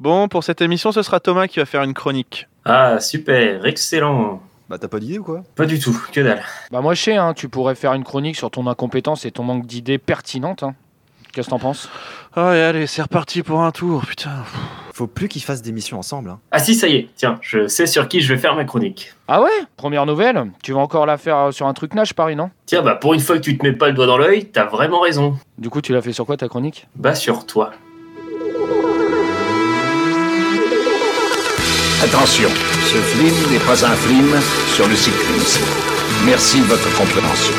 Bon, pour cette émission, ce sera Thomas qui va faire une chronique. Ah, super, excellent. Bah t'as pas d'idée ou quoi? Pas du tout, que dalle. Bah moi je sais, hein, tu pourrais faire une chronique sur ton incompétence et ton manque d'idées pertinentes. hein. Qu'est-ce que t'en penses? Ah ouais, allez, c'est reparti pour un tour, putain. Faut plus qu'ils fassent des missions ensemble. Hein. Ah si, ça y est, tiens, je sais sur qui je vais faire ma chronique. Ah ouais? Première nouvelle Tu vas encore la faire euh, sur un truc nage, Paris, non? Tiens, bah pour une fois que tu te mets pas le doigt dans l'œil, t'as vraiment raison. Du coup, tu l'as fait sur quoi ta chronique? Bah sur toi. Attention, ce film n'est pas un film sur le cyclisme. Merci de votre compréhension.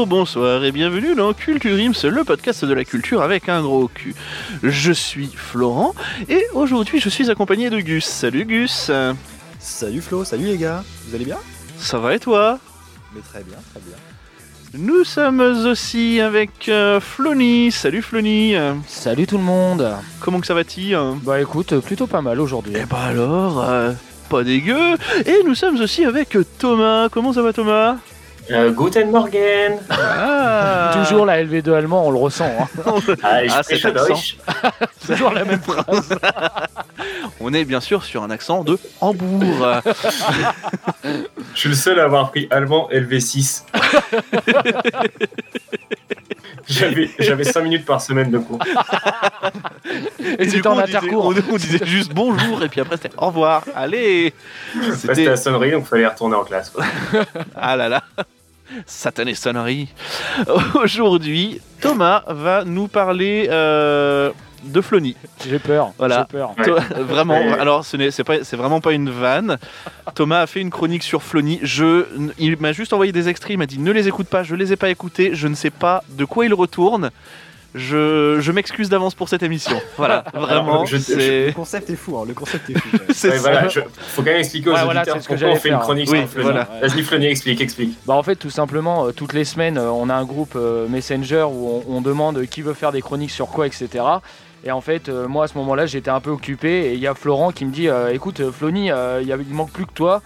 Bonjour, bonsoir et bienvenue dans Culture Ims, le podcast de la culture avec un gros cul. Je suis Florent et aujourd'hui je suis accompagné de Gus. Salut Gus. Salut Flo, salut les gars. Vous allez bien? Ça va et toi? Mais très bien, très bien. Nous sommes aussi avec euh, Flony. Salut Flony. Salut tout le monde Comment que ça va-t-il? Bah écoute, plutôt pas mal aujourd'hui. Eh bah alors, euh, pas dégueu. Et nous sommes aussi avec Thomas. Comment ça va Thomas? Euh, Guten Morgen ah. Toujours la LV2 allemand, on le ressent. hein. Ah, je Ah. Deutsch. Toujours la même phrase. On est bien sûr sur un accent de Hambourg. Je suis le seul à avoir pris allemand LV6. J'avais j'avais 5 minutes par semaine de cours. Et Du c'était coup, en on disait- intercours. On, on disait juste bonjour et puis après c'était au revoir. Allez C'était C'était la sonnerie, donc fallait retourner en classe. quoi. ah là là satanée sonnerie. Aujourd'hui, Thomas va nous parler euh, de Flony. J'ai peur. Voilà. J'ai peur. Ouais. Vraiment, alors ce n'est c'est pas c'est vraiment pas une vanne. Thomas a fait une chronique sur Flony. Je il m'a juste envoyé des extraits, il m'a dit ne les écoute pas, je les ai pas écoutés, je ne sais pas de quoi il retourne. Je, je m'excuse d'avance pour cette émission. Voilà, vraiment, je- Le concept est fou, hein, le concept est fou. c'est Ouais, ça. voilà, je- faut quand même expliquer aux Ouais, auditeurs c'est ce que pourquoi on j'allais fait une faire. chronique Oui, voilà. Vas-y Flony, explique, explique. Bah en fait tout simplement euh, toutes les semaines euh, on a un groupe euh, Messenger où on, on demande qui veut faire des chroniques sur quoi etc. Et en fait euh, moi à ce moment-là j'étais un peu occupé et il y a Florent qui me dit euh, écoute Flony euh, il manque plus que toi.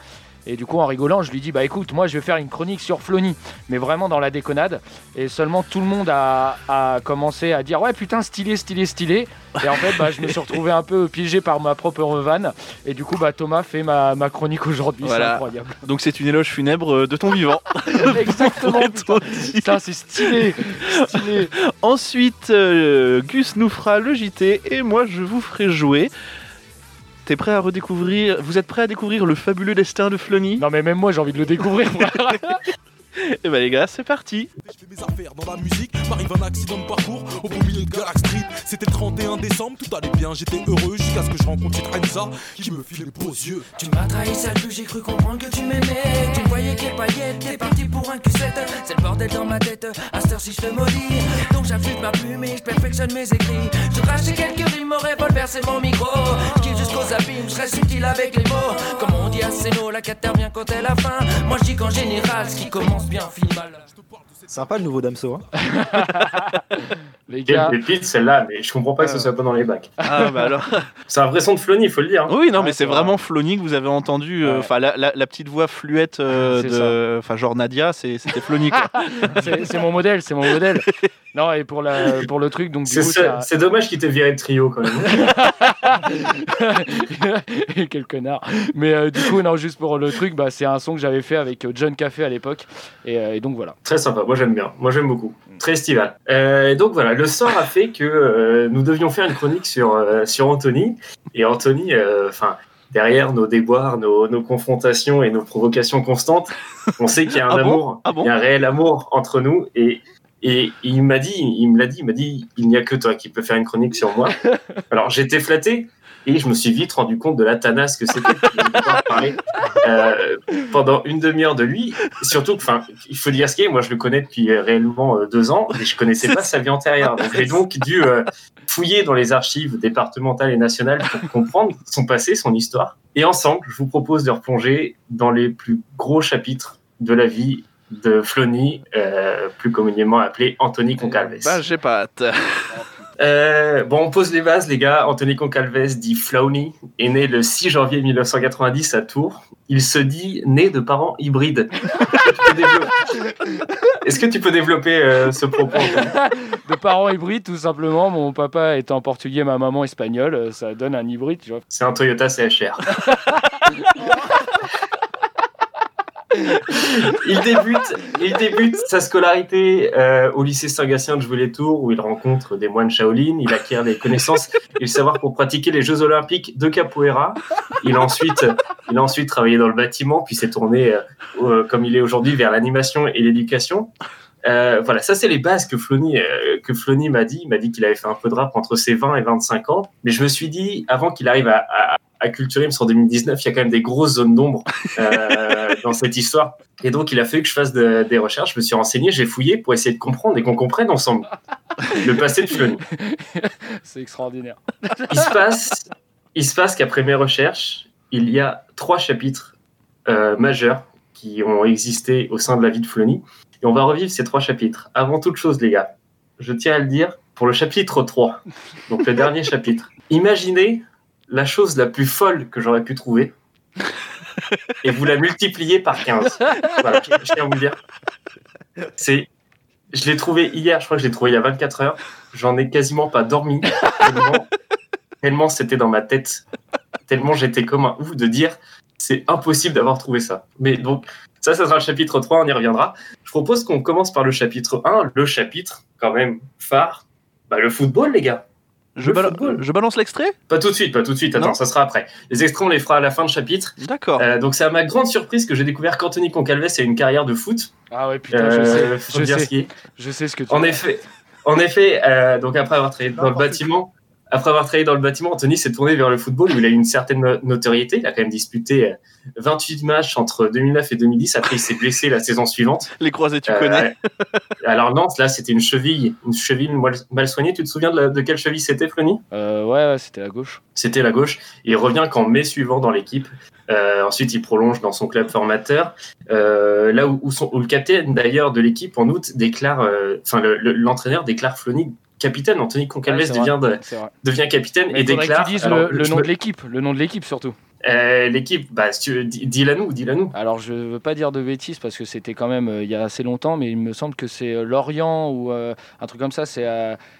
Et du coup en rigolant je lui dis bah écoute moi je vais faire une chronique sur Flony mais vraiment dans la déconnade et seulement tout le monde a, a commencé à dire ouais putain stylé stylé stylé et en fait bah, je me suis retrouvé un peu piégé par ma propre vanne et du coup bah Thomas fait ma, ma chronique aujourd'hui Voilà. c'est incroyable Donc c'est une éloge funèbre euh, de ton vivant. exactement. Putain, c'est stylé, stylé. Ensuite, euh, Gus nous fera le JT et moi je vous ferai jouer. T'es prêt à redécouvrir Vous êtes prêt à découvrir le fabuleux destin de Flony Non mais même moi j'ai envie de le découvrir. Et bah les gars, c'est parti. Je fais mes affaires dans la musique, m'arrive un accident de parcours au beau milieu de Galax Street. C'était le 31 décembre, tout allait bien, j'étais heureux jusqu'à ce que je rencontre cette Anissa qui me file les beaux yeux. Tu m'as trahi, sale j'ai cru comprendre que tu m'aimais. Tu me voyais quelle paillette, t'es parti pour un Q7. C'est le bordel dans ma tête, à cette heure-ci je te maudis. Donc j'affûte ma plume et je perfectionne mes écrits. Je crache quelques rimes, mon revolver c'est mon micro. Je kiffe jusqu'aux abîmes, je reste subtil avec les mots. Comme on dit à Seno, la cata vient quand elle a faim. Moi je dis qu'en général, ce qui commence bien finit mal. Sympa le nouveau Damso. Hein. Les gars, Quelle pépite celle-là, mais je comprends pas que ce soit pas dans les bacs. Ah bah alors. C'est un vrai son de Flony, il faut le dire. hein. Oui, non, mais c'est vrai. vraiment Flony que vous avez entendu. euh, Ouais. Enfin, la, la- la petite voix fluette euh, de. Enfin, genre Nadia, c'est- c'était Flony quoi. c'est mon modèle, c'est mon modèle. Non et pour la pour le truc donc du C'est coup ça- c'est c'est dommage qu'il t'ait viré de trio quand même. quel connard. Mais euh, du coup non juste pour le truc bah c'est un son que j'avais fait avec euh, John Café à l'époque et, euh, et donc voilà. Très sympa, moi j'aime bien, moi j'aime beaucoup. Très estival. Euh, et donc voilà, le sort a fait que euh, nous devions faire une chronique sur, euh, sur Anthony. Et Anthony, euh, enfin, derrière nos déboires, nos, nos confrontations et nos provocations constantes, on sait qu'il y a un Ah bon amour, Ah bon il y a un réel amour entre nous. Et, et il m'a dit, il me l'a dit, il m'a dit, il n'y a que toi qui peux faire une chronique sur moi. Alors j'étais flatté. Et je me suis vite rendu compte de la tanasse que c'était parler euh, pendant une demi-heure de lui. Surtout, enfin, il faut dire ce qu'il est. Moi, je le connais depuis euh, réellement euh, deux ans et je connaissais pas sa vie antérieure. J'ai donc dû fouiller dans les archives départementales et nationales pour comprendre son passé, son histoire. Et ensemble, je vous propose de replonger dans les plus gros chapitres de la vie de Flony, plus communément appelé Anthony Concalves. Bah, j'ai pas hâte. Euh, bon, on pose les bases, les gars. Anthony Concalves, dit Flony, est né le 6 janvier 1990 à Tours. Il se dit né de parents hybrides. Est-ce que tu peux développer euh, ce propos De parents hybrides, tout simplement. Mon papa étant portugais, ma maman espagnole, ça donne un hybride. C'est un Toyota CHR. il, débute, il débute sa scolarité euh, au lycée Saint-Gatien de Jouer-les-Tours où il rencontre des moines Shaolin. Il acquiert des connaissances et le savoir pour pratiquer les Jeux Olympiques de capoeira. Il a ensuite, il a ensuite travaillé dans le bâtiment, puis s'est tourné, euh, euh, comme il est aujourd'hui, vers l'animation et l'éducation. Voilà, ça c'est les bases que Flony, que Flony m'a dit. Il m'a dit qu'il avait fait un peu de rap entre ses 20 et 25 ans. Mais je me suis dit, avant qu'il arrive à, à Culture Ims en 2019, il y a quand même des grosses zones d'ombre euh, dans cette histoire. Et donc il a fallu que je fasse de- des recherches. Je me suis renseigné, j'ai fouillé pour essayer de comprendre et qu'on comprenne ensemble le passé de Flony. C'est extraordinaire. Il se passe, il se passe qu'après mes recherches, il y a trois chapitres euh, majeurs qui ont existé au sein de la vie de Flony. Et on va revivre ces trois chapitres. Avant toute chose, les gars, je tiens à le dire, pour le chapitre 3, donc le dernier chapitre, imaginez la chose la plus folle que j'aurais pu trouver et vous la multipliez par 15. Voilà, je je tiens à vous dire. C'est, je l'ai trouvé hier, je crois que je l'ai trouvé il y a 24 heures. J'en ai quasiment pas dormi. Tellement, tellement c'était dans ma tête. Tellement j'étais comme un ouf de dire c'est impossible d'avoir trouvé ça. Mais donc, ça, ça sera le chapitre 3, on y reviendra. Je propose qu'on commence par le chapitre 1, le chapitre quand même phare. Bah, le football, les gars. Je, balance l'extrait? Pas tout de suite, pas tout de suite. Attends, Non. ça sera après. Les extraits, on les fera à la fin de chapitre. D'accord. Euh, donc, c'est à ma grande surprise que j'ai découvert qu'Anthony Concalves a une carrière de foot. Ah ouais, putain, je Euh, sais. Je sais, je sais ce que tu En effet, en effet euh, donc après avoir travaillé dans le bâtiment, après avoir travaillé dans le bâtiment, Anthony s'est tourné vers le football où il a eu une certaine no- notoriété. Il a quand même disputé euh, 28 matchs entre 2009 et 2010. Après, il s'est blessé la saison suivante. Les croisés, tu Euh, connais. Alors Nantes, là, c'était une cheville, une cheville mal, soignée. Tu te souviens de, la- de quelle cheville c'était, Flony Euh, ouais, ouais, c'était à gauche. C'était la gauche. Il revient qu'en mai suivant dans l'équipe. Euh, ensuite, il prolonge dans son club formateur. Euh, là où, où, son- où le capitaine d'ailleurs de l'équipe en août déclare, euh, enfin le- le- l'entraîneur déclare Flony capitaine. Anthony Concalves Ouais, devient, de- devient capitaine Mais et déclare. que tu dises alors, le, nom me- de l'équipe, le nom de l'équipe surtout. euh, l'équipe, bah, si tu veux, dis- dis-la nous, dis-la nous. Alors je veux pas dire de bêtises parce que c'était quand même euh, il y a assez longtemps, mais il me semble que c'est euh, Lorient ou un truc comme ça. C'est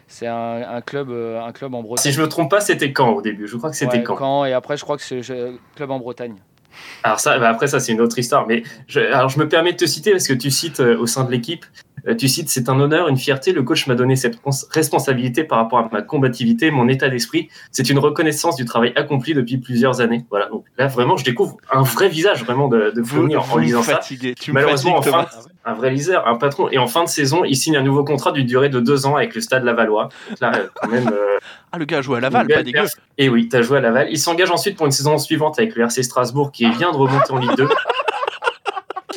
c'est un, un club un club en Bretagne. Si je me trompe pas, c'était quand au début Je crois que c'était Ouais, quand. et après je crois que c'est club en Bretagne. Alors ça, bah après ça, c'est une autre histoire. Mais je, alors je me permets de te citer parce que tu cites au sein de l'équipe, tu cites c'est un honneur, une fierté. Le coach m'a donné cette responsabilité par rapport à ma combativité, mon état d'esprit. C'est une reconnaissance du travail accompli depuis plusieurs années. Voilà. Donc là, vraiment, je découvre un vrai visage vraiment de, de Vous, en, lisant ça. fatiguez. Tu me Malheureusement, fatigues, en Thomas. fin, un vrai liseur, un patron. Et en fin de saison, il signe un nouveau contrat d'une durée de deux ans avec le Stade Lavallois. Là, euh, quand même. euh, Ah, le gars a joué à Laval, pas dégueu. Et oui, tu as joué à Laval. Il s'engage ensuite pour une saison suivante avec le RC Strasbourg qui vient de remonter en Ligue 2.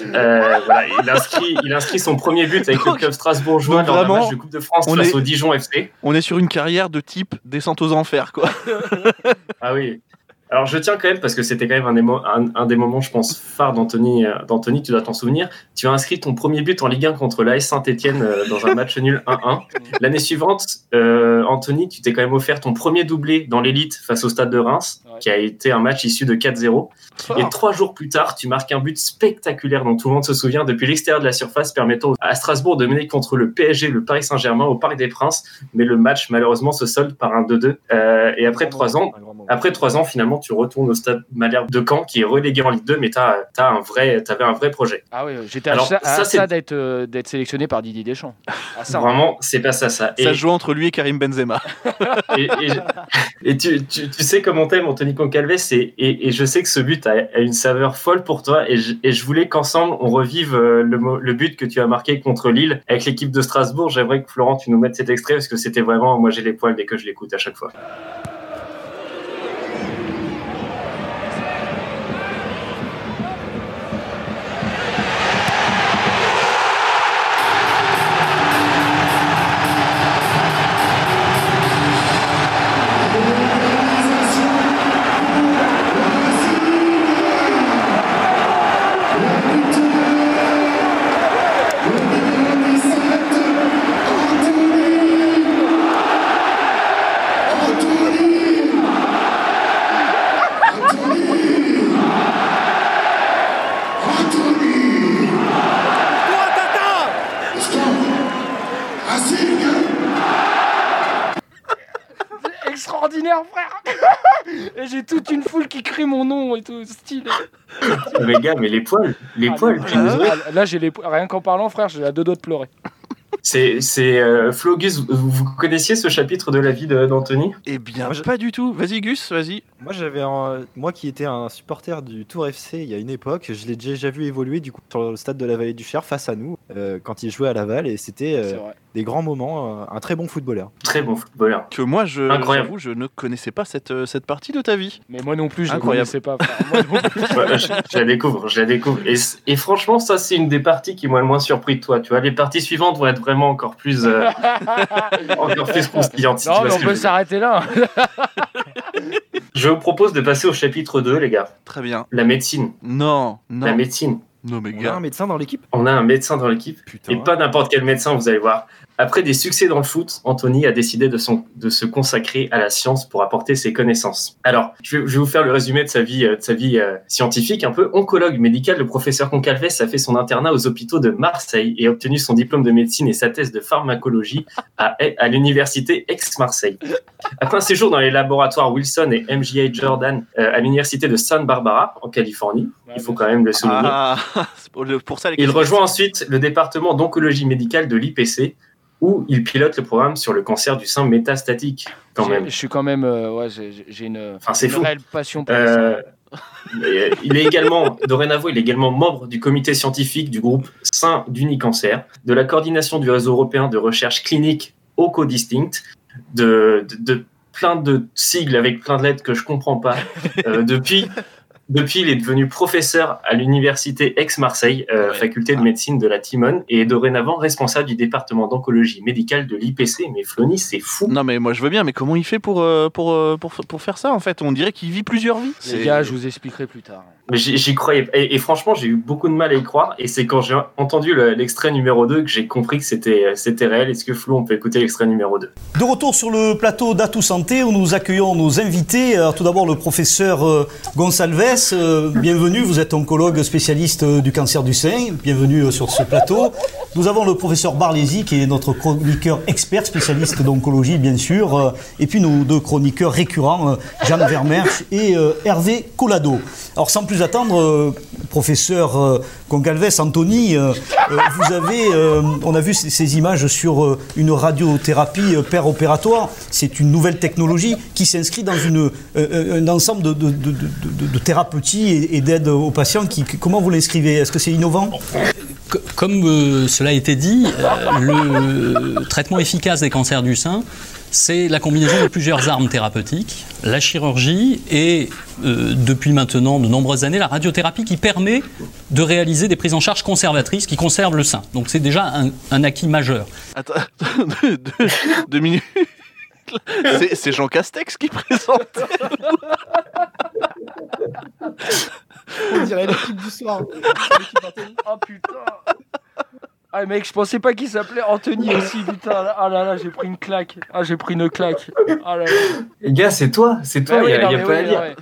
Euh, voilà, il, inscrit, il inscrit son premier but avec le club strasbourgeois Donc d'un vraiment, match de Coupe de France on face est- au Dijon FC. On est sur une carrière de type descente aux enfers, quoi. Ah oui. Alors je tiens quand même, parce que c'était quand même un des, mo- un, un des moments, je pense, phares d'Anthony, euh, d'Anthony, tu dois t'en souvenir. Tu as inscrit ton premier but en Ligue 1 contre l'AS Saint-Etienne dans un match nul 1-1. L'année suivante, euh, Anthony, tu t'es quand même offert ton premier doublé dans l'élite face au Stade de Reims, Ouais. qui a été un match issu de 4-0. Et trois jours plus tard, tu marques un but spectaculaire dont tout le monde se souvient depuis l'extérieur de la surface, permettant à Strasbourg de mener contre le PSG, le Paris Saint-Germain, au Parc des Princes. Mais le match, malheureusement, se solde par un 2-2. Euh, et après trois ans, après trois ans, finalement, tu retournes au stade Malherbe de Caen, qui est relégué en Ligue 2, mais tu as, un vrai, avais un vrai projet. Ah oui, j'étais à Alors, ça, à ça, c'est- ça d'être euh, d'être sélectionné par Didier Deschamps. Ça. Vraiment, c'est pas ça, ça. Et, Ça joue entre lui et Karim Benzema. et, et- et tu, tu, tu sais comment t'aimes Anthony Concalves, et, et, et je sais que ce but a, a une saveur folle pour toi, et je, et je voulais qu'ensemble, on revive euh, le, le but que tu as marqué contre Lille avec l'équipe de Strasbourg. J'aimerais que Florent, tu nous mettes cet extrait, parce que c'était vraiment, moi j'ai les poils dès que je l'écoute à chaque fois. Et tout, stylé. Mais gars, mais les poils, les Ah, poils. tu nous aurais- ah, là, j'ai les rien qu'en parlant, frère, j'ai à deux doigts de pleurer. C'est, c'est euh, Flo, Gus, vous, vous connaissiez ce chapitre de la vie de- d'Anthony? Eh bien, Moi, je- pas du tout. Vas-y, Gus, vas-y. Moi, j'avais un- moi qui étais un supporter du Tour FC il y a une époque, je l'ai déjà vu évoluer du coup sur le stade de la Vallée du Cher face à nous euh, quand il jouait à Laval et c'était euh, des grands moments, euh, un très bon footballeur. Très bon footballeur. Que moi, je, Incroyable. je ne connaissais pas cette, euh, cette partie de ta vie. Mais moi non plus, je ne Incroyable. connaissais pas, frère. Moi non plus. Ouais, je, je la découvre, je la découvre. Et franchement, ça, c'est une des parties qui m'a le moins surpris de toi. Tu vois, les parties suivantes vont être vraiment encore plus, euh, encore plus tu non, mais on peut s'arrêter là. Je vous propose de passer au chapitre 2, les gars. Très bien. La médecine. Non, La médecine. Non, mais On a gars. un médecin dans l'équipe? On a un médecin dans l'équipe. Et pas n'importe quel médecin, vous allez voir. Après des succès dans le foot, Anthony a décidé de, son- de se consacrer à la science pour apporter ses connaissances. Alors, je vais, je vais vous faire le résumé de sa vie, euh, de sa vie euh, scientifique un peu. Oncologue médical, le professeur Concalves a fait son internat aux hôpitaux de Marseille et a obtenu son diplôme de médecine et sa thèse de pharmacologie à, à l'université Aix-Marseille. Après un séjour dans les laboratoires Wilson et MGA Jordan euh, à l'université de Santa Barbara en Californie, il faut quand même le souligner. Ah, pour, ça, les Il rejoint ensuite le département d'oncologie médicale de l'IPC, où il pilote le programme sur le cancer du sein métastatique, quand même. Je suis quand même. euh, ouais, j'ai une, Enfin, c'est une fou. réelle passion pour. Euh, il est également, dorénavant, il est également membre du comité scientifique du groupe Sein d'Unicancer, de la coordination du réseau européen de recherche clinique OCO-Distinct, de, de, de plein de sigles avec plein de lettres que je comprends pas. Euh, depuis, depuis, il est devenu professeur à l'université Aix-Marseille, euh, Ouais. faculté de médecine de la Timone, et est dorénavant responsable du département d'oncologie médicale de l'IPC. Mais Flony, c'est fou. Non, mais moi, je veux bien, mais comment il fait pour, euh, pour, euh, pour, pour faire ça, en fait? On dirait qu'il vit plusieurs vies. Les gars, je vous expliquerai plus tard. Mais J'y croyais. pas. Et, et franchement, j'ai eu beaucoup de mal à y croire. Et c'est quand j'ai entendu le- l'extrait numéro 2 que j'ai compris que c'était c'était réel. Est-ce que Flo, on peut écouter l'extrait numéro 2 De retour sur le plateau d'Atout Santé où nous accueillons nos invités. Alors, tout d'abord le professeur euh, Euh, bienvenue, vous êtes oncologue spécialiste euh, du cancer du sein, bienvenue euh, sur ce plateau. Nous avons le professeur Barlési qui est notre chroniqueur expert spécialiste d'oncologie bien sûr, et puis nos deux chroniqueurs récurrents, Jeanne Vermersch et Hervé Collado. Alors sans plus attendre, professeur Goncalves, Anthony, vous avez, on a vu ces, images sur une radiothérapie euh, opératoire. C'est une nouvelle technologie qui s'inscrit dans un ensemble de, de thérapeutiques et, et d'aide aux patients. Qui, comment vous l'inscrivez? Est-ce que c'est innovant? Co- Comme euh, cela a été dit, euh, le traitement efficace des cancers du sein, c'est la combinaison de plusieurs armes thérapeutiques, la chirurgie et, euh, depuis maintenant de nombreuses années, la radiothérapie qui permet de réaliser des prises en charge conservatrices qui conservent le sein. Donc c'est déjà un, un acquis majeur. Attends, deux, deux- deux minutes. C'est Jean Castex qui présente. On dirait l'équipe du soir. Oh putain Ah mec, je pensais pas qu'il s'appelait Anthony aussi, putain. Ah là là, j'ai pris une claque. Ah, j'ai pris une claque. Ah là là. Les gars, c'est toi, c'est toi. Bah Il oui, y a, pas à dire.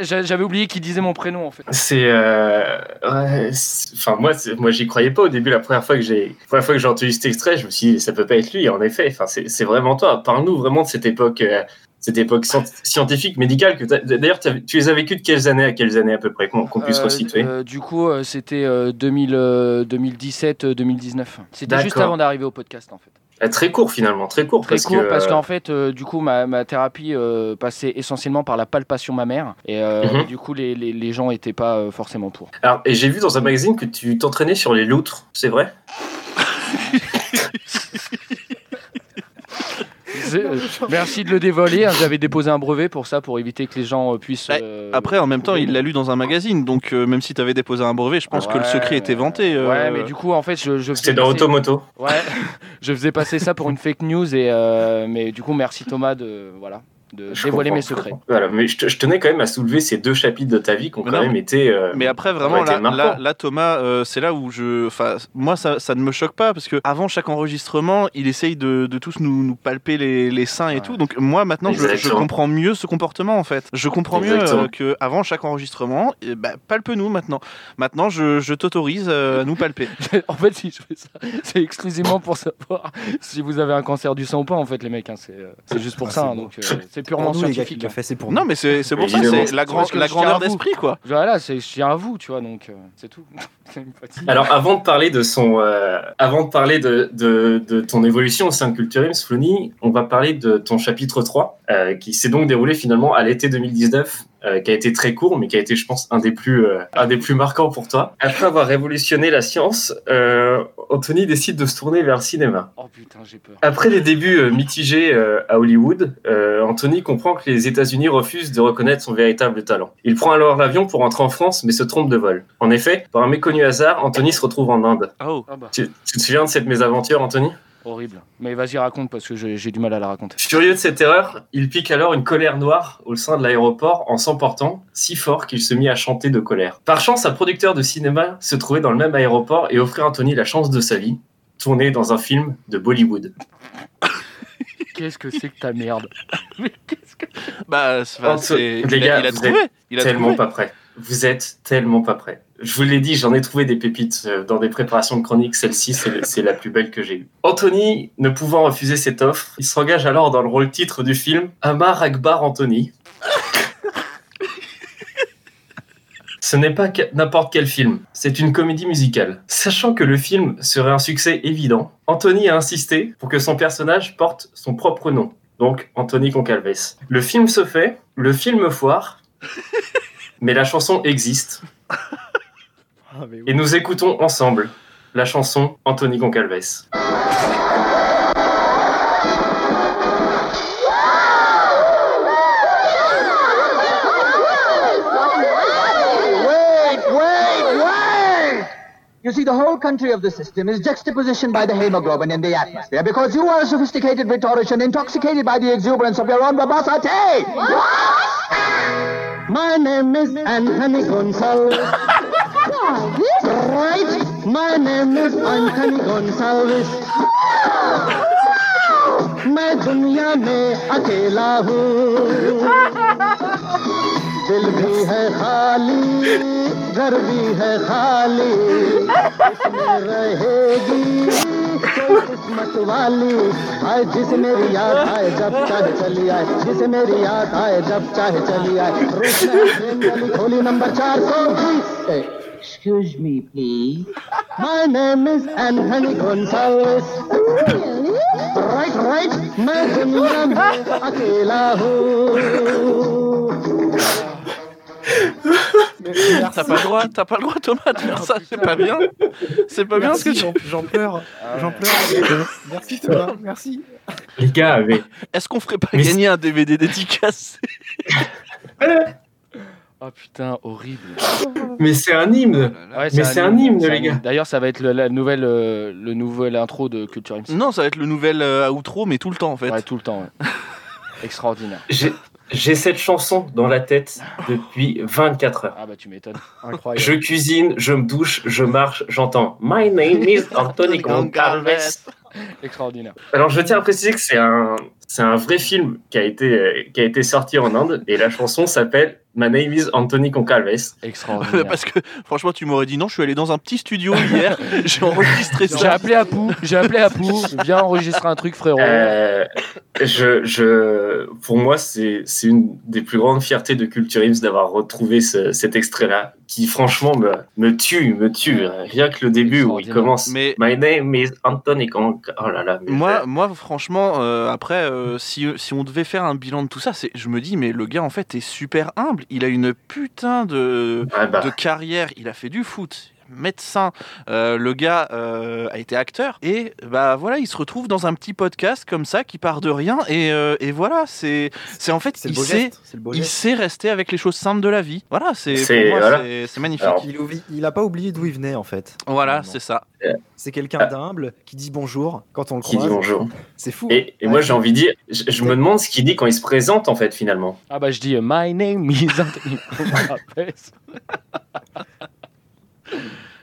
J'avais oublié qu'il disait mon prénom en fait. C'est, euh, ouais, enfin moi, moi j'y croyais pas au début. La première fois que j'ai, la première fois que j'ai entendu cet extrait, je me suis dit ça peut pas être lui. En effet, enfin c'est c'est vraiment toi. Parle-nous vraiment de cette époque, euh, cette époque scient- scientifique, médicale que d'ailleurs tu les as vécues de quelles années à quelles années à peu près qu'on puisse Euh, resituer? euh, du coup, euh, c'était euh, 2000, euh, 2017-2019. C'était juste avant d'arriver au podcast en fait. Ah, très court finalement, très court Très parce court que parce qu'en fait, du coup, ma, ma thérapie passait essentiellement par la palpation mammaire et Mhm. du coup, les, les, les gens n'étaient pas forcément pour. alors et j'ai vu dans un magazine que tu t'entraînais sur les loutres, c'est vrai? Merci de le dévoiler. hein, J'avais déposé un brevet pour ça, pour éviter que les gens euh, puissent. Ouais, euh, Après, en même temps, il l'a lu dans un magazine, donc euh, même si tu avais déposé un brevet, je pense que le secret était vanté. euh, Ouais, mais du coup, en fait, je, je C'était dans passer- Automoto. Ouais, je faisais passer ça pour une fake news et euh, mais du coup, merci Thomas de voilà de Je dévoiler mes secrets. Voilà, mais je, te- je tenais quand même à soulever ces deux chapitres de ta vie qui ont Mais quand non, même été. euh, Mais après, vraiment, là, marquants. là, là, Thomas, euh, c'est là où je. Enfin, moi, ça, ça ne me choque pas parce que avant chaque enregistrement, il essaye de, de tous nous, nous palper les, les seins et Ouais. tout. Donc, moi, maintenant, je, comprends mieux ce comportement en fait. Je comprends Exactement. mieux que avant chaque enregistrement, eh ben, palpe-nous maintenant. Maintenant, je, je t'autorise euh, à nous palper. en fait, si je fais ça, c'est exclusivement pour savoir si vous avez un cancer du sang ou pas. En fait, les mecs, hein, c'est euh, juste pour Ah, ça. c'est hein, bon. donc, euh, c'est purement scientifique. hein. c'est pour Non, mais c'est c'est pour ça, c'est la, grandeur d'esprit, quoi. Voilà, c'est je tiens à vous, tu vois, donc euh, c'est tout. Alors, avant de parler de son, euh, avant de parler de, de, de ton évolution au sein de Culturims, Flony, on va parler de ton chapitre 3, euh, qui s'est donc déroulé finalement à l'été 2019, euh, qui a été très court, mais qui a été, je pense, un des plus, euh, un des plus marquants pour toi. Après avoir révolutionné la science, euh, Anthony décide de se tourner vers le cinéma. Oh putain, j'ai peur. Après des débuts euh, mitigés euh, à Hollywood, euh, Anthony comprend que les États-Unis refusent de reconnaître son véritable talent. Il prend alors l'avion pour rentrer en France, mais se trompe de vol. En effet, par un méconnu hasard, Anthony se retrouve en Inde. Oh. Ah bah, Tu, tu te souviens de cette mésaventure, Anthony? Horrible. Mais vas-y, raconte parce que j'ai du mal à la raconter. Furieux de cette erreur, il pique alors une colère noire au sein de l'aéroport en s'emportant si fort qu'il se mit à chanter de colère. Par chance, un producteur de cinéma se trouvait dans le même aéroport et offrait à Anthony la chance de sa vie, tourner dans un film de Bollywood. Qu'est-ce que c'est que ta merde Mais qu'est-ce que. Bah, c'est- enfin, c'est- les il a, gars, il a vous trouvé. Il a tellement trouvé. pas prêt. Vous êtes tellement pas prêt. Je vous l'ai dit, j'en ai trouvé des pépites euh, dans des préparations de chroniques. Celle-ci, c'est la plus belle que j'ai eue. Anthony, ne pouvant refuser cette offre, il s'engage alors dans le rôle titre du film Amar Akbar Anthony. Ce n'est pas n'importe quel film, c'est une comédie musicale. Sachant que le film serait un succès évident, Anthony a insisté pour que son personnage porte son propre nom, donc Anthony Concalves. Le film se fait, le film foire, mais la chanson existe Ah, oui. et nous écoutons ensemble la chanson Anthony Concalves. Wait, wait, wait! You see, the whole country of the system is juxtapositioned by the hemoglobin in the atmosphere because you are a sophisticated rhetorician intoxicated by the exuberance of your own verbosity! My name is Anthony Gonsalves. right? My name is Anthony Gonsalves. मैं दुनिया में अकेला हूँ दिल भी है खाली घर भी है खाली रहेगी कोई किस्मत आए जिसे मेरी याद आए जब चाहे चली आए जिसे मेरी याद आए जब चाहे चली आए खोली नंबर चार सौ बीस Excuse me, please. My name is Anthony Gonzalez. Right, right. मैं दुनिया में अकेला हूँ T'as pas le droit, t'as pas le droit, Thomas, de faire ça. C'est pas bien. C'est pas bien ce que tu. j'en- pleure. Ah J'en pleure. Merci Thomas, merci. Les gars, mais Est-ce qu'on ferait pas Mais gagner un DVD dédicacé? Oh putain, horrible. Mais c'est un hymne Ouais, Mais c'est un hymne, les gars. D'ailleurs, ça va être le, la nouvelle, euh, le nouvel intro de Culture MC. Non, ça va être le nouvel euh, outro, mais tout le temps en fait. Ouais, tout le temps. ouais. Extraordinaire. J'ai j'ai cette chanson dans la tête depuis 24 heures. Ah bah tu m'étonnes. Incroyable. Je cuisine, je me douche, je marche, j'entends My name is Anthony Goncalves. Extraordinaire. Alors je tiens à préciser que c'est un, c'est un vrai film qui a, été, euh, qui a été sorti en Inde et la chanson s'appelle My name is Anthony Goncalves. Extraordinaire. Parce que franchement, tu m'aurais dit non, je suis allé dans un petit studio hier, j'ai enregistré J'ai ça. appelé Apou, j'ai appelé Apou, viens enregistrer un truc frérot. Euh, je, je, pour moi, c'est c'est une des plus grandes fiertés de Culture Ims d'avoir retrouvé ce- cet extrait-là, qui franchement me, me tue, me tue. Rien que le début où il commence. Mais- My name is Anthony Goncalves. Oh là là. mais- Moi, moi, franchement, euh, après, euh, si, si on devait faire un bilan de tout ça, c'est, je me dis, mais le gars, en fait, est super humble. Il a une putain de, Ah bah, de carrière. Il a fait du foot, médecin. Euh, le gars euh, a été acteur. Et bah voilà, il se retrouve dans un petit podcast comme ça qui part de rien. Et, euh, et voilà, c'est, c'est en fait, il sait, il sait rester avec les choses simples de la vie. Voilà, c'est, C'est- pour moi, voilà. c'est, c'est magnifique. Alors, Il, oublie- il a pas oublié d'où il venait en fait. voilà, c'est ça. C'est quelqu'un Ah. d'humble qui dit bonjour quand on le qui dit croise. bonjour. C'est fou. Et, et moi, j'ai envie de dire, je, je me demande ce qu'il dit quand il se présente, en fait, finalement. Ah bah je dis My name is Anthony Goncalves.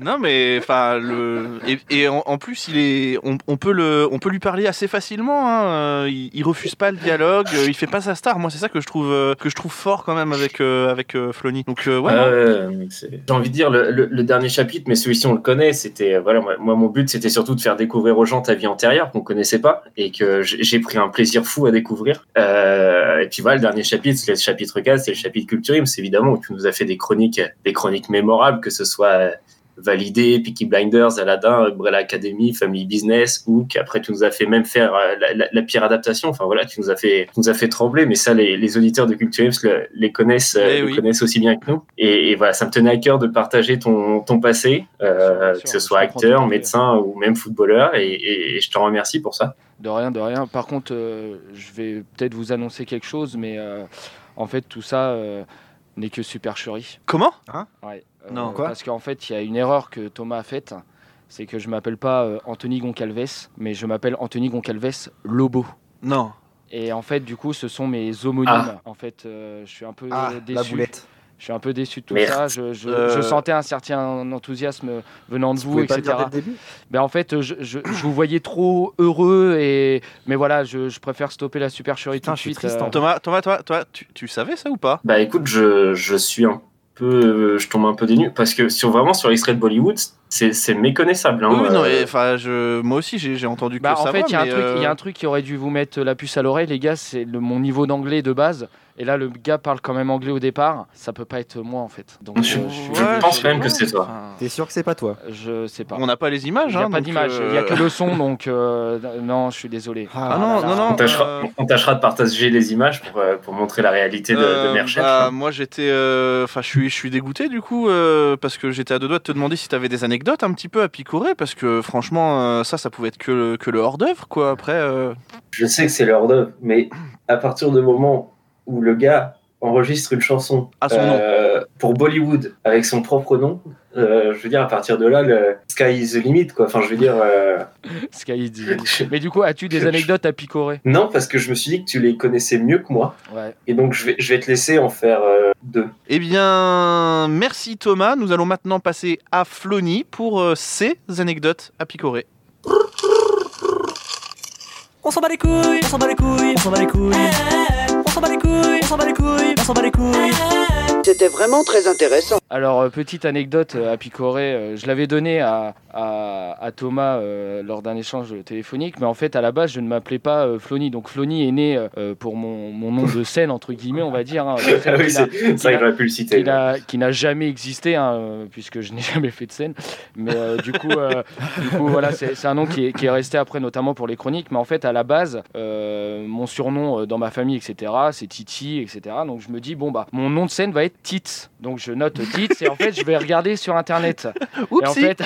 Non mais enfin le et, et en, en plus il est on, on peut le on peut lui parler assez facilement hein. euh, il, il refuse pas le dialogue euh, il fait pas sa star moi c'est ça que je trouve euh, que je trouve fort quand même avec euh, avec euh, Flonny donc euh, ouais c'est- J'ai envie de dire le, le- le dernier chapitre, mais celui-ci on le connaît. C'était voilà, moi, moi, mon but c'était surtout de faire découvrir aux gens ta vie antérieure qu'on connaissait pas et que j'ai pris un plaisir fou à découvrir. Et puis voilà, le dernier chapitre, c'est le chapitre 4, c'est le chapitre Culture c'est évidemment où tu nous as fait des chroniques, des chroniques mémorables, que ce soit Validé, Peaky Blinders, Aladdin, Umbrella Academy, Family Business, ou qu'après tu nous as fait même faire euh, la, la- la pire adaptation. Enfin voilà, tu nous as fait, tu nous as fait trembler, mais ça les, les auditeurs de Culture le- les connaissent, euh, Eh le oui. connaissent aussi bien que nous. Et, et voilà, ça me tenait à cœur de partager ton, ton passé, euh, sûr, que ce soit acteur, médecin ou même footballeur, et, et- et je te remercie pour ça. De rien, de rien. Par contre, euh, je vais peut-être vous annoncer quelque chose, mais euh, en fait, tout ça euh, n'est que supercherie. comment? Ouais. Euh, Non. Quoi Parce qu'en fait, il y a une erreur que Thomas a faite. C'est que je m'appelle pas euh, Anthony Goncalves, mais je m'appelle Anthony Goncalves Lobo. non Et en fait, du coup, ce sont mes homonymes. Ah. En fait, euh, je suis un peu Ah, euh, la déçu. boulette. Je suis un peu déçu de tout Merde. ça. Je, je- Euh, je sentais un certain enthousiasme venant de Tu vous, pouvais pas le etc. dire dès le début Ben en fait, je, je- je vous voyais trop heureux et mais voilà, je, je préfère stopper la supercherie tout Putain, de je suis suite. triste, euh, hein. Thomas Thomas toi toi tu, tu savais ça ou pas? Bah écoute, je, je suis un peu, je tombe un peu dénu parce que sur vraiment sur l'extrait de Bollywood, c'est c'est méconnaissable. Hein, oui, non euh, mais enfin je moi aussi j'ai entendu que Bah, en ça fait, va, il y, a un mais, truc- il y a euh, un truc qui aurait dû vous mettre la puce à l'oreille, les gars, c'est mon niveau d'anglais de base. Et là, le gars parle quand même anglais au départ. Ça peut pas être moi, en fait. Donc, Je- euh, je ouais, pense quand même que c'est toi. Enfin, T'es sûr que c'est pas toi je sais pas. on n'a pas les Il images n'y a hein, pas d'image, il y a euh, que le son, donc euh, non, je suis désolé. Ah non, non, non. On tâchera, euh, on tâchera de partager les images pour, euh, pour montrer la réalité de, de Euh, mes recherches. bah, moi j'étais, euh, enfin je suis, je suis dégoûté du coup euh, parce que j'étais à deux doigts de te demander si t'avais des anecdotes un petit peu à picorer parce que franchement euh, ça, ça pouvait être que le, que le hors d'œuvre quoi. Après, euh, Je sais que c'est l'heure d'œuvre, mais à partir du moment où le gars enregistre une chanson À son euh, pour Bollywood avec son propre nom, euh, je veux dire, à partir de là, le sky is the limit, quoi. Enfin, je veux dire, euh, Sky dit. Mais du coup, as-tu des anecdotes à picorer? Non, parce que je me suis dit que tu les connaissais mieux que moi, Ouais. et donc je vais, je vais te laisser en faire euh, deux. eh bien merci Thomas. Nous allons maintenant passer à Flony pour euh, ses anecdotes à picorer. On s'en bat les couilles, on s'en bat les couilles, on s'en bat les couilles. On s'en bat les couilles, on s'en bat les couilles, on s'en bat les couilles. C'était vraiment très intéressant. Alors, euh, petite anecdote euh, à picorer, euh, je l'avais donné à, à, à Thomas euh, lors d'un échange téléphonique, mais en fait, à la base, je ne m'appelais pas euh, Flony. Donc, Flony est né euh, pour mon, mon nom de scène, entre guillemets, on va dire. hein, Ah oui, c'est que j'aurais pu le citer. qui n'a jamais existé hein, puisque je n'ai jamais fait de scène mais euh, du coup euh, du coup voilà c'est un nom qui est, qui est resté après notamment pour les chroniques mais en fait à la base euh, mon surnom euh, dans ma famille etc c'est Titi etc donc je me dis bon bah mon nom de scène va être Tits donc je note Tits et en fait je vais regarder sur internet et en Oupsie. fait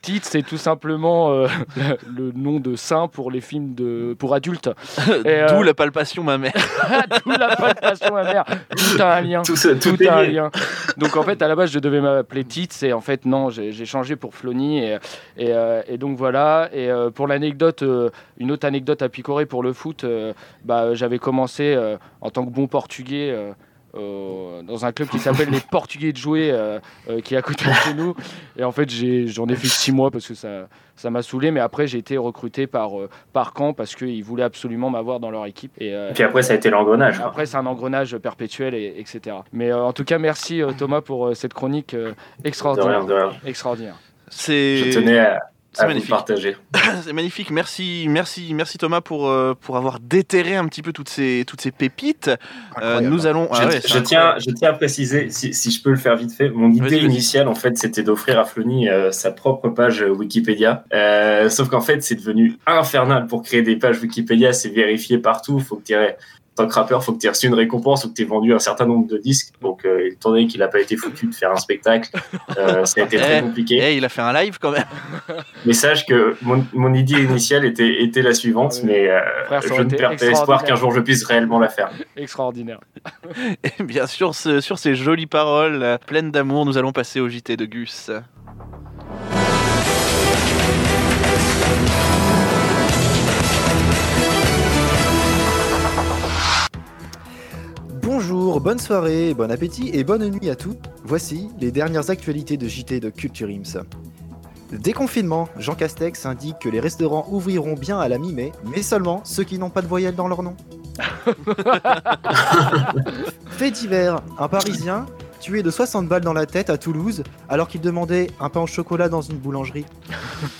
Tits c'est tout simplement euh, le, le nom de saint pour les films de pour adultes euh, D'où la palpation ma mère. D'où la palpation à mère. Tout a un lien. Tout, ça- tout Tout est a un lien. Donc en fait, à la base, je devais m'appeler Tits et en fait, non, j'ai changé pour Flony. Et, et, euh, et donc voilà. Et euh, pour l'anecdote, euh, une autre anecdote à picorer pour le foot, euh, bah, j'avais commencé euh, en tant que bon portugais. Euh, dans un club qui s'appelle les Portugais de jouer, euh, euh, qui est à côté de chez nous. Et en fait, j'ai- j'en ai, fait six mois parce que ça ça m'a saoulé. Mais après, j'ai été recruté par, euh, par Caen parce qu'ils voulaient absolument m'avoir dans leur équipe. Et, euh, Et puis après, ça a été l'engrenage. quoi. après, c'est un engrenage perpétuel, et, etc. Mais euh, en tout cas, merci euh, Thomas pour euh, cette chronique euh, De extraordinaire. rien, de rien. Extraordinaire. C'est Je tenais à, c'est magnifique. partager. C'est magnifique, merci, merci, merci Thomas pour, euh, pour avoir déterré un petit peu toutes ces, toutes ces pépites. Euh, nous allons. Je, ah ouais, je c'est tiens, je tiens à préciser, si, si je peux le faire vite fait, mon idée Vas-y, vas-y. initiale, en fait, c'était d'offrir à Flony euh, sa propre page Wikipédia. Euh, sauf qu'en fait, c'est devenu infernal pour créer des pages Wikipédia, c'est vérifié partout. Faut que tu tant que rappeur, faut que tu aies reçu une récompense ou que tu aies vendu un certain nombre de disques. Donc, euh, étant donné qu'il n'a pas été foutu de faire un spectacle, euh, ça a été très Eh, compliqué. Eh, il a fait un live quand même. Mais sache que mon, mon idée initiale était, était la suivante, oui. mais euh, Frère, je ne perds pas espoir qu'un jour je puisse réellement la faire. Extraordinaire. Et bien sûr, ce- sur ces jolies paroles euh, pleines d'amour, nous allons passer au JT de Gus. Bonjour, bonne soirée, bon appétit et bonne nuit à tous. Voici les dernières actualités de JT de Culture Ims. Déconfinement, Jean Castex indique que les restaurants ouvriront bien à la mi-mai, mais seulement ceux qui n'ont pas de voyelle dans leur nom. Fait divers, un Parisien tué de 60 balles dans la tête à Toulouse alors qu'il demandait un pain au chocolat dans une boulangerie.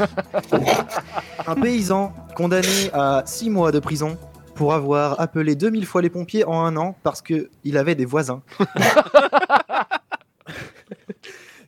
un paysan condamné à 6 mois de prison pour avoir appelé 2000 fois les pompiers en un an parce qu'il avait des voisins.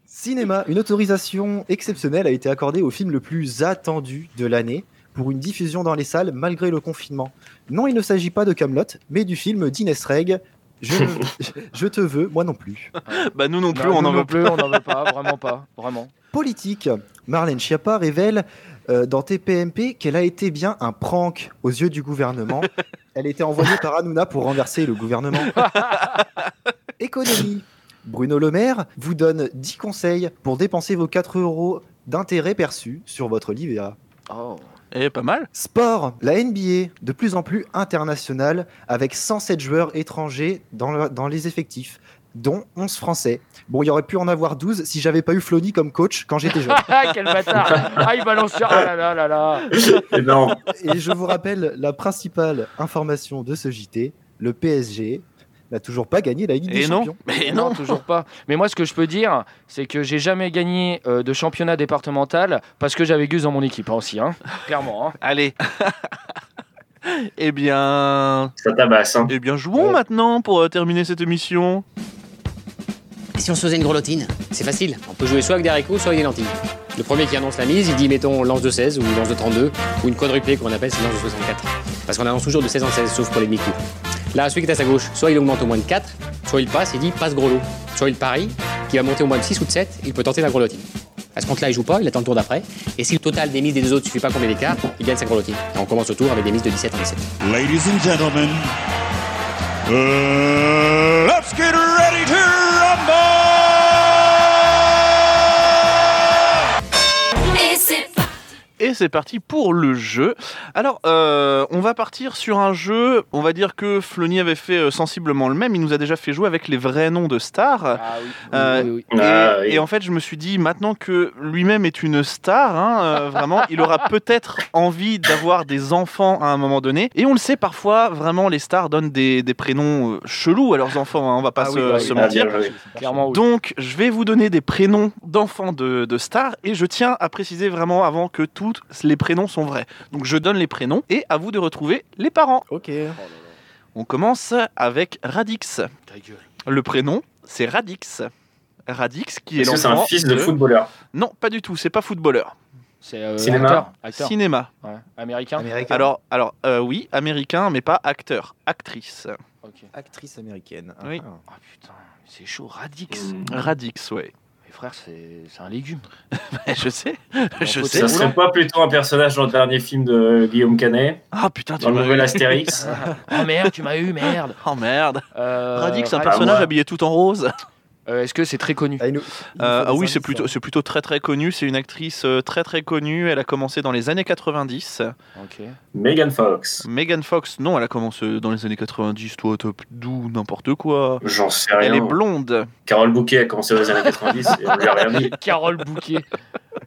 Cinéma, une autorisation exceptionnelle a été accordée au film le plus attendu de l'année pour une diffusion dans les salles malgré le confinement. Non, il ne s'agit pas de Camelot, mais du film d'Inès Reg. Je, je te veux, moi non plus. Bah nous non plus, Non, on nous en non veut plus, on n'en veut pas, vraiment pas, vraiment. Politique, Marlène Schiappa révèle euh, dans TPMP qu'elle a été bien un prank aux yeux du gouvernement. Elle était envoyée par Hanouna pour renverser le gouvernement. Économie. Bruno Le Maire vous donne 10 conseils pour dépenser vos 4 euros d'intérêt perçus sur votre livret. Oh. Eh, pas mal. Sport, la NBA, de plus en plus internationale, avec 107 joueurs étrangers dans, le- dans les effectifs, dont 11 français. Bon, il y aurait pu en avoir 12 si j'avais pas eu Flony comme coach quand j'étais jeune. Ah, quel bâtard Ah, il balance sur... Ah là là là là Non. Et je vous rappelle la principale information de ce JT, le PSG n'a toujours pas gagné la Ligue des Et non. Champions. Mais non, non. toujours pas. Mais moi, ce que je peux dire, c'est que j'ai jamais gagné euh, de championnat départemental parce que j'avais Gus dans mon équipe hein, aussi, hein. clairement. hein. Allez. eh bien, Ça tabasse. Hein. eh bien, jouons Ouais. maintenant pour euh, terminer cette émission. Et si on se faisait une grelotine C'est facile. On peut jouer soit avec des haricots, soit avec des lentilles. Le premier qui annonce la mise, il dit mettons lance de 16 ou lance de 32 ou une quadruplée qu'on appelle c'est lance de 64. Parce qu'on annonce toujours de 16 en 16 sauf pour les demi-coups. Là, celui qui est à sa gauche, soit il augmente au moins de 4, soit il passe et dit passe gros lot. Soit il parie, qui va monter au moins de 6 ou de 7, il peut tenter la grelotine. À ce compte-là, il joue pas, il attend le tour d'après. Et si le total des mises des deux autres suffit pas combien d'écart, il gagne sa grelotine. Et on commence le tour avec des mises de 17 en 17. Ladies and gentlemen, uh, let's get Et c'est parti pour le jeu. Alors, euh, on va partir sur un jeu. On va dire que Flony avait fait euh, sensiblement le même. Il nous a déjà fait jouer avec les vrais noms de stars. Ah oui, Euh, oui, oui, oui. Et, Ah, oui. et en fait, je me suis dit, maintenant que lui-même est une star, hein, euh, vraiment, il aura peut-être envie d'avoir des enfants à un moment donné. Et on le sait, parfois, vraiment, les stars donnent des, des prénoms chelous à leurs enfants. hein, on va pas Ah se, oui, se oui. Mentir. Clairement. Donc, je vais vous donner des prénoms d'enfants de, de stars et je tiens à préciser vraiment avant que les prénoms sont vrais. Donc, je donne les prénoms et à vous de retrouver les parents. Ok. On commence avec Radix. Le prénom, c'est Radix. Radix, qui est que c'est un fils de footballeur Non, pas du tout. C'est pas footballeur. C'est euh, Cinéma. acteur, acteur. Cinéma. Ouais. Américain. Américaine. Alors, alors euh, oui, américain, mais pas acteur. Actrice. Ok. actrice américaine. Oui. Ah. Ah putain, c'est chaud, Radix. Radix, ouais. Frère, c'est c'est un légume. je sais. Je sais. Ça serait pas plutôt un personnage dans le dernier film de Guillaume Canet, Ah putain, tu dans le nouvel. Astérix oh merde, tu m'as eu, merde. Oh merde. Euh, Radix, un personnage moi. habillé tout en rose. Euh, Est-ce que c'est très connu Ah, il nous- il nous Euh, ah oui, c'est plutôt, hein. c'est plutôt très très connu. C'est une actrice euh, très très connue. Elle a commencé dans les années 90. Ok. Megan Fox. Megan Fox, non, elle a commencé dans les années 90. Toi, top d'où n'importe quoi. J'en sais rien. Elle est blonde. Carole Bouquet a commencé dans les années 90 et on lui a rien dit. Carole Bouquet.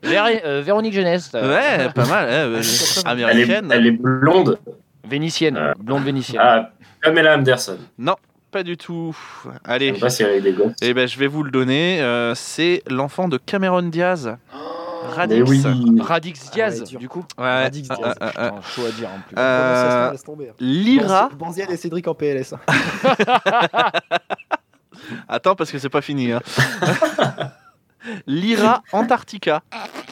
Vér- euh, Véronique Jeunesse. Ouais, pas mal. hein, euh, Elle est, américaine. elle est blonde. Vénitienne. Euh, Blonde vénitienne. Ah, Pamela Anderson. Non, pas du tout. Je Allez. pas gosses. Eh ben, je vais vous le donner. euh, c'est l'enfant de Cameron Diaz. Radix. Oui. Radix Ah Diaz, ouais, dur. du coup. Ouais. Radix Diaz. euh, Putain, chaud à dire en plus. Euh, Prononciation, laisse tomber. Lyra. Banzienne et Cédric en PLS. Attends, parce que c'est pas fini. hein. Lyra Antarctica.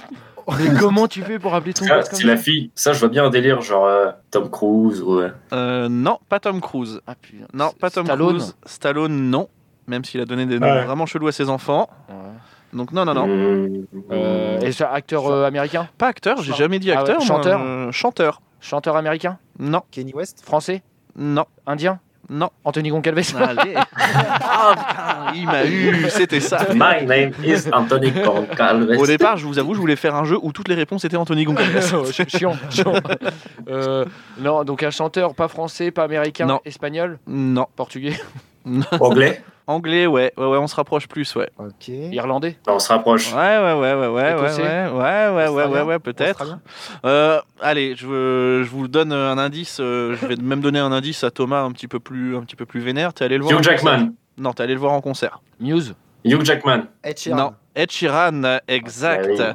Mais comment tu fais pour appeler ton Ça, gosse comme c'est la ça fille. Ça, je vois bien un délire genre euh, Tom Cruise ou. euh, Euh, non, pas Tom Cruise. Ah putain. Non, pas Tom Stallone. Cruise. Stallone, non. Même s'il a donné des noms Ouais. vraiment chelous à ses enfants. Ouais. Donc non, non, non. hum, Euh, et c'est acteur euh, américain? Pas acteur, j'ai jamais dit Ah ouais, acteur. moi, chanteur? euh, chanteur. Chanteur américain? Non, Kenny West? Français? Non, Indien? Non. Anthony Goncalves Allez. ah il m'a eu, c'était ça. My name is Anthony Goncalves. Au départ, je vous avoue, je voulais faire un jeu où toutes les réponses étaient Anthony Goncalves. Ch- chiant, chiant. Euh, non, donc un chanteur pas français, pas américain, Non. espagnol, non, portugais? Anglais? Anglais, ouais. ouais, ouais, on se rapproche plus, ouais. Ok. Irlandais Non, on se rapproche. Ouais, ouais, ouais, ouais, ouais, ouais, Écossais ouais, ouais, ouais, ouais, ouais, ouais, peut-être. Euh, allez, je, veux- je vous donne un indice. euh, je vais même donner un indice à Thomas un petit peu plus, un petit peu plus vénère. T'es allé le voir Hugh Jackman. Non, t'es allé le voir en concert. Muse Hugh Jackman. Ed Sheeran. Non, Ed Sheeran, exact. Ah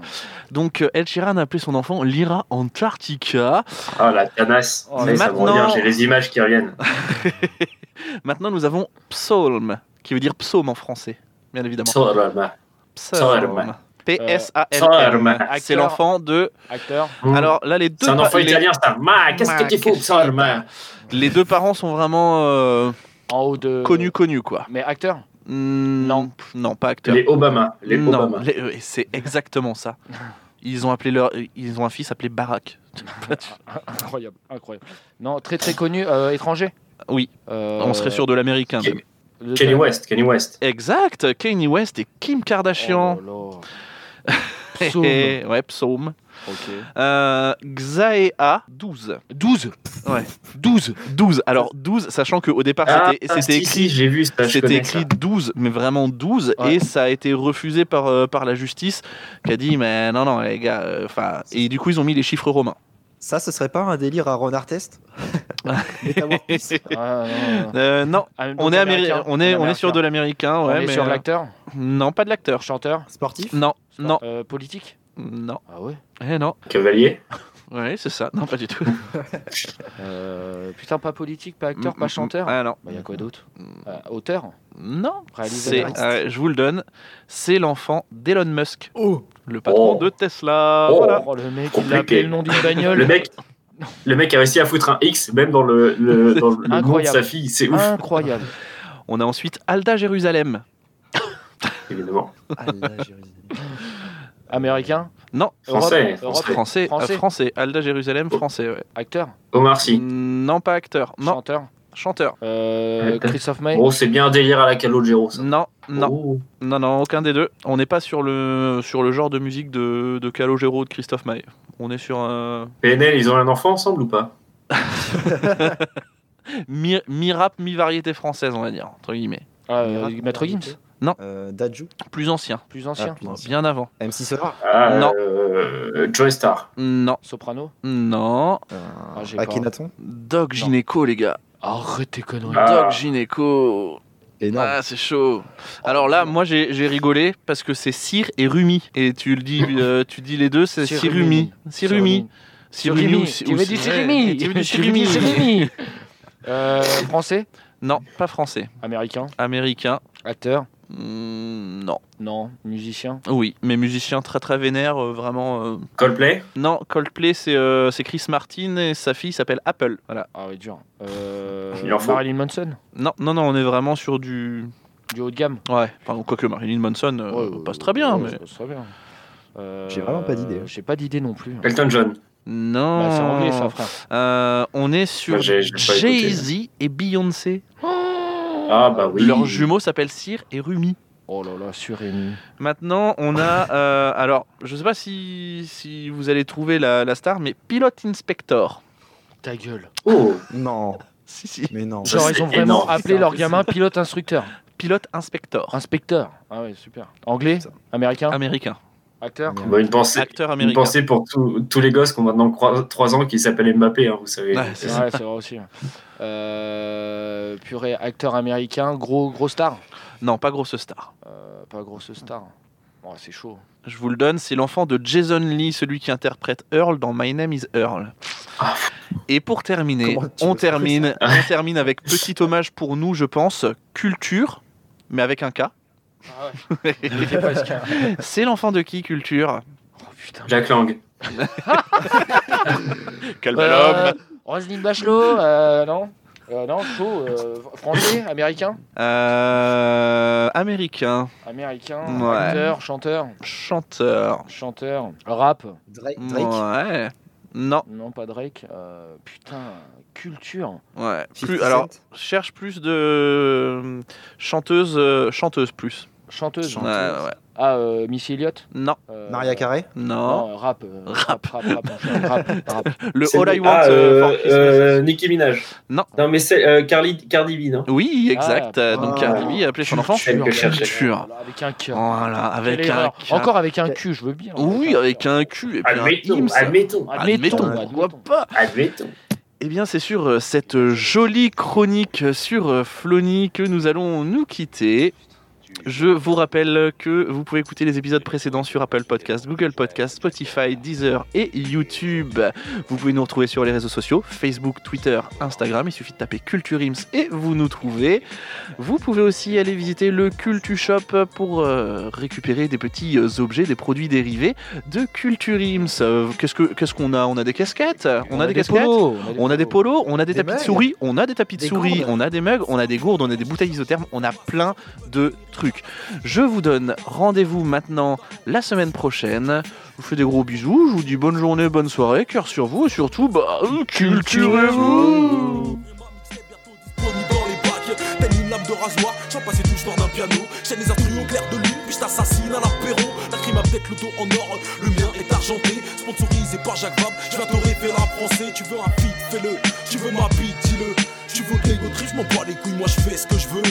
Donc euh, Ed Sheeran a appelé son enfant Lyra Antarctica. Ah, la canasse. Oh, Ça ça me maintenant- revient, j'ai les images qui reviennent. Maintenant, nous avons Psalm, qui veut dire psaume en français, bien évidemment. Psalm. Psalm. P-S-A-L-M. C'est l'enfant de. Acteur Mm. Alors là, les deux. C'est un enfant italien, ça. Ma, qu'est-ce que tu fous, Psalm Les deux parents sont vraiment euh, En haut de. connus, connus quoi. Mais acteur? Non, non, pas acteur. Les Obama. Les Obama. c'est exactement ça. Ils ont appelé leur, ils ont un fils appelé Barack. Incroyable, incroyable. Non, très très connu, euh, étranger? Oui, Euh, on serait sûr de l'américain. Kenny West. Kenny West. Exact, Kanye West et Kim Kardashian. Oh là là. Psaume. ouais, psaume. Ok. Euh, Xaea 12. 12 Ouais. 12 12. Alors 12, sachant qu'au départ Ah, c'était si, écrit si, j'ai vu ça. C'était écrit ça. 12, mais vraiment 12, Ouais. et ça a été refusé par, euh, par la justice, qui a dit, mais non, non, les gars, euh, enfin, et du coup, ils ont mis les chiffres romains. Ça, ce serait pas un délire à Ron Artest non. Euh, on est, améri- on est, on sur de l'américain, On ouais, est mais, sur euh, l'acteur Non, pas de l'acteur. Chanteur Sportif Non, non, Euh, Politique non, Ah ouais. Eh non. Cavalier. Ouais, c'est ça, non, pas du tout. Euh, Putain, pas politique, pas acteur, Mm, pas mm, chanteur Ah non, Bah, y a quoi d'autre Euh, Auteur non, c'est, euh, je vous le donne, c'est l'enfant d'Elon Musk, le patron Oh. de Tesla. Oh. Voilà. Oh, le mec, il a Compliqué. appelé le nom d'une bagnole. Le mec, le mec a réussi à foutre un X même dans le, le, dans le nom de sa fille. C'est ouf, Incroyable. On a ensuite Alda Jérusalem. évidemment. Là, Jérusalem. Américain Non, Français, Europe, français. français, Français. euh, français, Alda Jérusalem, français, ouais. Acteur Omar Sy. Non, pas acteur. Non, Chanteur chanteur. Euh. Christophe May Bon, c'est bien un délire à la Calogero, ça. Non, non, Oh. non, non, aucun des deux. On n'est pas sur le, sur le genre de musique de, de Calogero ou de Christophe Maé. On est sur un PNL, ils ont un enfant ensemble ou pas? Mi- mi-rap, mi-variété française, on va dire, entre guillemets. Ah, euh, Maître Gims? Euh, Dadju Plus ancien, Plus ancien Ah, plus ancien. bien avant. MC Solar ah, Non. euh, Joey Star. Non, Soprano? Non. Ah, j'ai pas. Akhenaton Doc Gynéco, les gars. Arrête tes conneries. Ah. Doc Gynéco. Énorme. Ah, c'est chaud. Alors là, moi, j'ai rigolé parce que c'est Cyr et Rumi. Et tu le dis, euh, tu dis les deux, c'est Cyrumi. Cyrumi. Cyrumi. Tu veux dire Cy- Cyrumi Tu veux dire Cyrumi. Euh, Français? Non, pas français. Américain? Américain. Acteur? Hmm, non. Non. Musicien Oui, mais musicien très très vénère, euh, vraiment. euh, Coldplay Non, Coldplay, c'est euh, c'est Chris Martin et sa fille s'appelle Apple. Voilà. Ah oui, dur. Euh, Il en faut. Marilyn Manson Non, non, non, on est vraiment sur du. Du haut de gamme Ouais, enfin, quoique Marilyn Manson euh, Ouais, ouais, passe très bien, ouais, mais. ça passe très bien. Euh, J'ai vraiment pas d'idée. J'ai pas d'idée non plus. Elton John. Non. Bah, c'est anglais ça, frère. Euh, on est sur j'ai- j'ai pas écouté. Jay-Z et Beyoncé. Ah bah oui. Leurs jumeaux s'appellent Cyr et Rumi. Oh là là, surémis. Maintenant, on a. euh, alors, je sais pas si, si vous allez trouver la, la star, mais Pilot Inspector. Ta gueule. Oh, Non, Si, si. mais non. Genre, ils ont vraiment énorme. appelé leur gamin pilote instructeur. Pilote Inspector. Inspecteur. Ah ouais, super. Anglais. Américain Américain. Acteur bah, une pensée. Acteur Une américain. pensée pour tous tous les gosses qui ont maintenant 3 ans qui s'appellent Mbappé, hein, vous savez. Ouais, c'est Ouais, c'est vrai aussi. Euh, purée, acteur américain, gros, gros star. Non, pas grosse star. Euh, pas grosse star. Oh, c'est chaud. Je vous le donne, c'est l'enfant de Jason Lee, celui qui interprète Earl dans My Name is Earl. Et pour terminer, on termine, on termine avec petit hommage pour nous, je pense, culture, mais avec un K. Ah ouais. C'est l'enfant de qui, culture? Oh putain. Jack Lang. Quel Euh, Roselyne Bachelot, euh, non? Euh, Non, chaud. euh, français, américain Euh, américain, Américain, Ouais. acteur, chanteur, chanteur. chanteur, rap. Drake, Drake Ouais. Non, Non, pas Drake. Euh, putain, culture. ouais. 50 Plus, alors, cherche plus de chanteuse, chanteuse plus. Chanteuse. Ouais, ouais, ouais. Ah, euh, Missy Elliott Non. Euh, Maria Carey Non. Non, rap, euh, rap, rap, rap, rap, rap. Le All I Want ah, euh, euh, euh, Nicki Minaj. Non. Non, mais c'est euh, Carly, Cardi B, non Oui, exact. Ah, Euh, Donc ah. Cardi B a appelé son enfant. Culture. Avec un cœur. Voilà, avec un. Encore avec un cul, je veux bien. Oui, avec un cul Admettons, admettons, Admettons, Admettons, pourquoi pas admettons. Eh bien, c'est sur cette jolie chronique sur Flony que nous allons nous quitter. Je vous rappelle que vous pouvez écouter les épisodes précédents sur Apple Podcast, Google Podcast, Spotify, Deezer et YouTube. Vous pouvez nous retrouver sur les réseaux sociaux, Facebook, Twitter, Instagram. Il suffit de taper Culture Ims et vous nous trouvez. Vous pouvez aussi aller visiter le Cultu Shop pour euh, récupérer des petits euh, objets, des produits dérivés de Culture Ims. Euh, Qu'est-ce que- qu'est-ce qu'on a? On a des casquettes On, a, des, casquettes polos, on a des polos, on a des, Des tapis de souris, on a des tapis de souris, gourdes. on a des mugs, on a des gourdes, on a des bouteilles isothermes, on a plein de trucs. Je vous donne rendez-vous maintenant la semaine prochaine. Je vous fais des gros bisous, je vous dis bonne journée, bonne soirée, cœur sur vous et surtout, bah, euh, culturez-vous de rasoir, j'en passais touche dans d'un piano. J'ai les instruments clairs de lune, puis je t'assassine à l'apéro. La crime a peut-être le dos en or, le mien est argenté. Sponsorisé par Jacques Vabre, je viens te révéler un français. Tu veux un feat, fais-le. Tu veux ma bite, dis-le. Tu veux de trip, je m'en bats les couilles, moi je fais ce que je veux.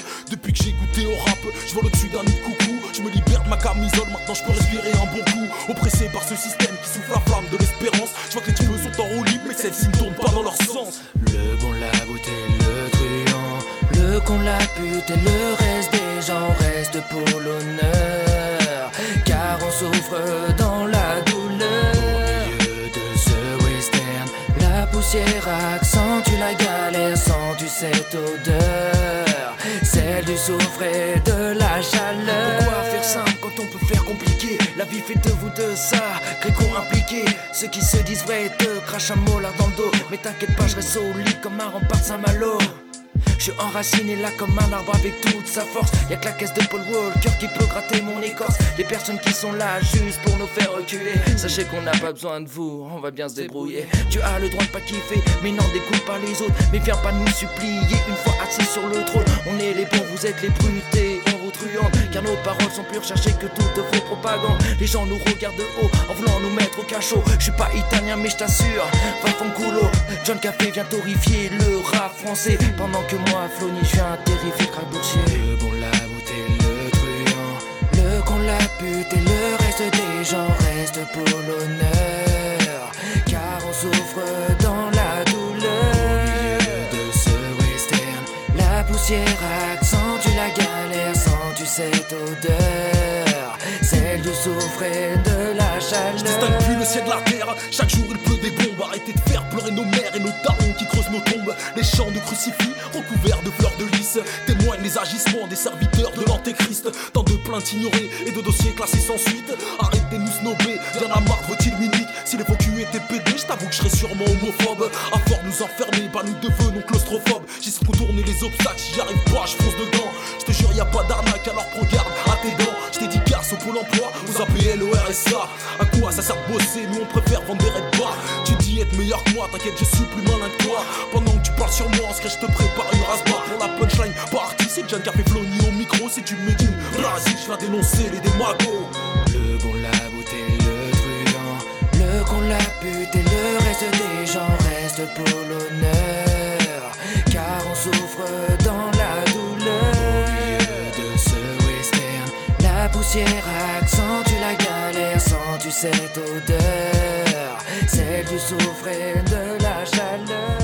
Que j'ai goûté au rap, je vole au-dessus d'un nid de coucou. Je me libère de ma camisole, maintenant je peux respirer un bon coup. Oppressé par ce système qui souffle la flamme de l'espérance. Je vois que les types sont en roue mais celles-ci ne tournent pas dans leur sens. Le bon, la bouteille, le truand, le con, la pute et le reste des gens restent pour l'honneur. Car on souffre dans la douleur. Au milieu de ce western, la poussière accentue la galère, sens-tu cette odeur Celle du de la chaleur. Pourquoi faire simple quand on peut faire compliqué? La vie fait de vous de ça, Gréco impliqué. Ceux qui se disent vrais te crachent un molar dans le dos. Mais t'inquiète pas, je reste solide comme un rempart Saint-Malo. Je suis enraciné là comme un arbre avec toute sa force. Y'a que la caisse de Paul Walker qui peut gratter mon écorce. Les personnes qui sont là juste pour nous faire reculer. Sachez qu'on n'a pas besoin de vous, on va bien se débrouiller. Tu as le droit de pas kiffer, mais n'en dégoûte pas les autres. Mais viens pas nous supplier une fois assis sur le trône. On est les bons, vous êtes les brutés, Car nos paroles sont plus recherchées que toutes vos propagandes. Les gens nous regardent de haut en voulant nous mettre au cachot. Je suis pas italien, mais je t'assure, va culo. John Café vient horrifier le rap français. Pendant que moi, Flony, je suis un terrifié crack boursier. Le bon, la bouteille, le truand. Le con, la pute et le reste des gens restent pour l'honneur. Car on souffre dans la douleur. Au milieu de ce western, la poussière accentue la galère. Cette odeur Celle du soufre et de la Je distingue chaleur. plus le ciel de la terre. Chaque jour il pleut des bombes. Arrêtez de faire pleurer nos mères et nos darons qui creusent nos tombes. Les champs de crucifix recouverts de fleurs de lys témoignent les agissements des serviteurs de l'antéchrist. Tant de plaintes ignorées et de dossiers classés sans suite. Arrêtez de nous snober. Y'en a marre unique. Si les faux étaient pédés, je t'avoue que je serais sûrement homophobe. À fort de nous enfermer, bah nous devenons claustrophobes. J'essaie de contourner les obstacles. Si j'y arrive pas, je fonce dedans. Y a pas d'arnaque, alors prends garde à tes dents. Je dédicace au pôle emploi, aux APL, au RSA. À quoi ça sert de bosser Nous on préfère vendre des raids bas. Tu dis être meilleur que moi, t'inquiète, je suis plus malin que toi. Pendant que tu parles sur moi, en secret, je te prépare une race-bar pour la punchline. Party, c'est John Café Flony au micro. Si tu me dis Brasil, je viens dénoncer les démagos. Le bon, la bouteille, le truand. Le con, la pute le reste poussière accentue la galère. Sens-tu cette odeur Celle du soufre et de la chaleur.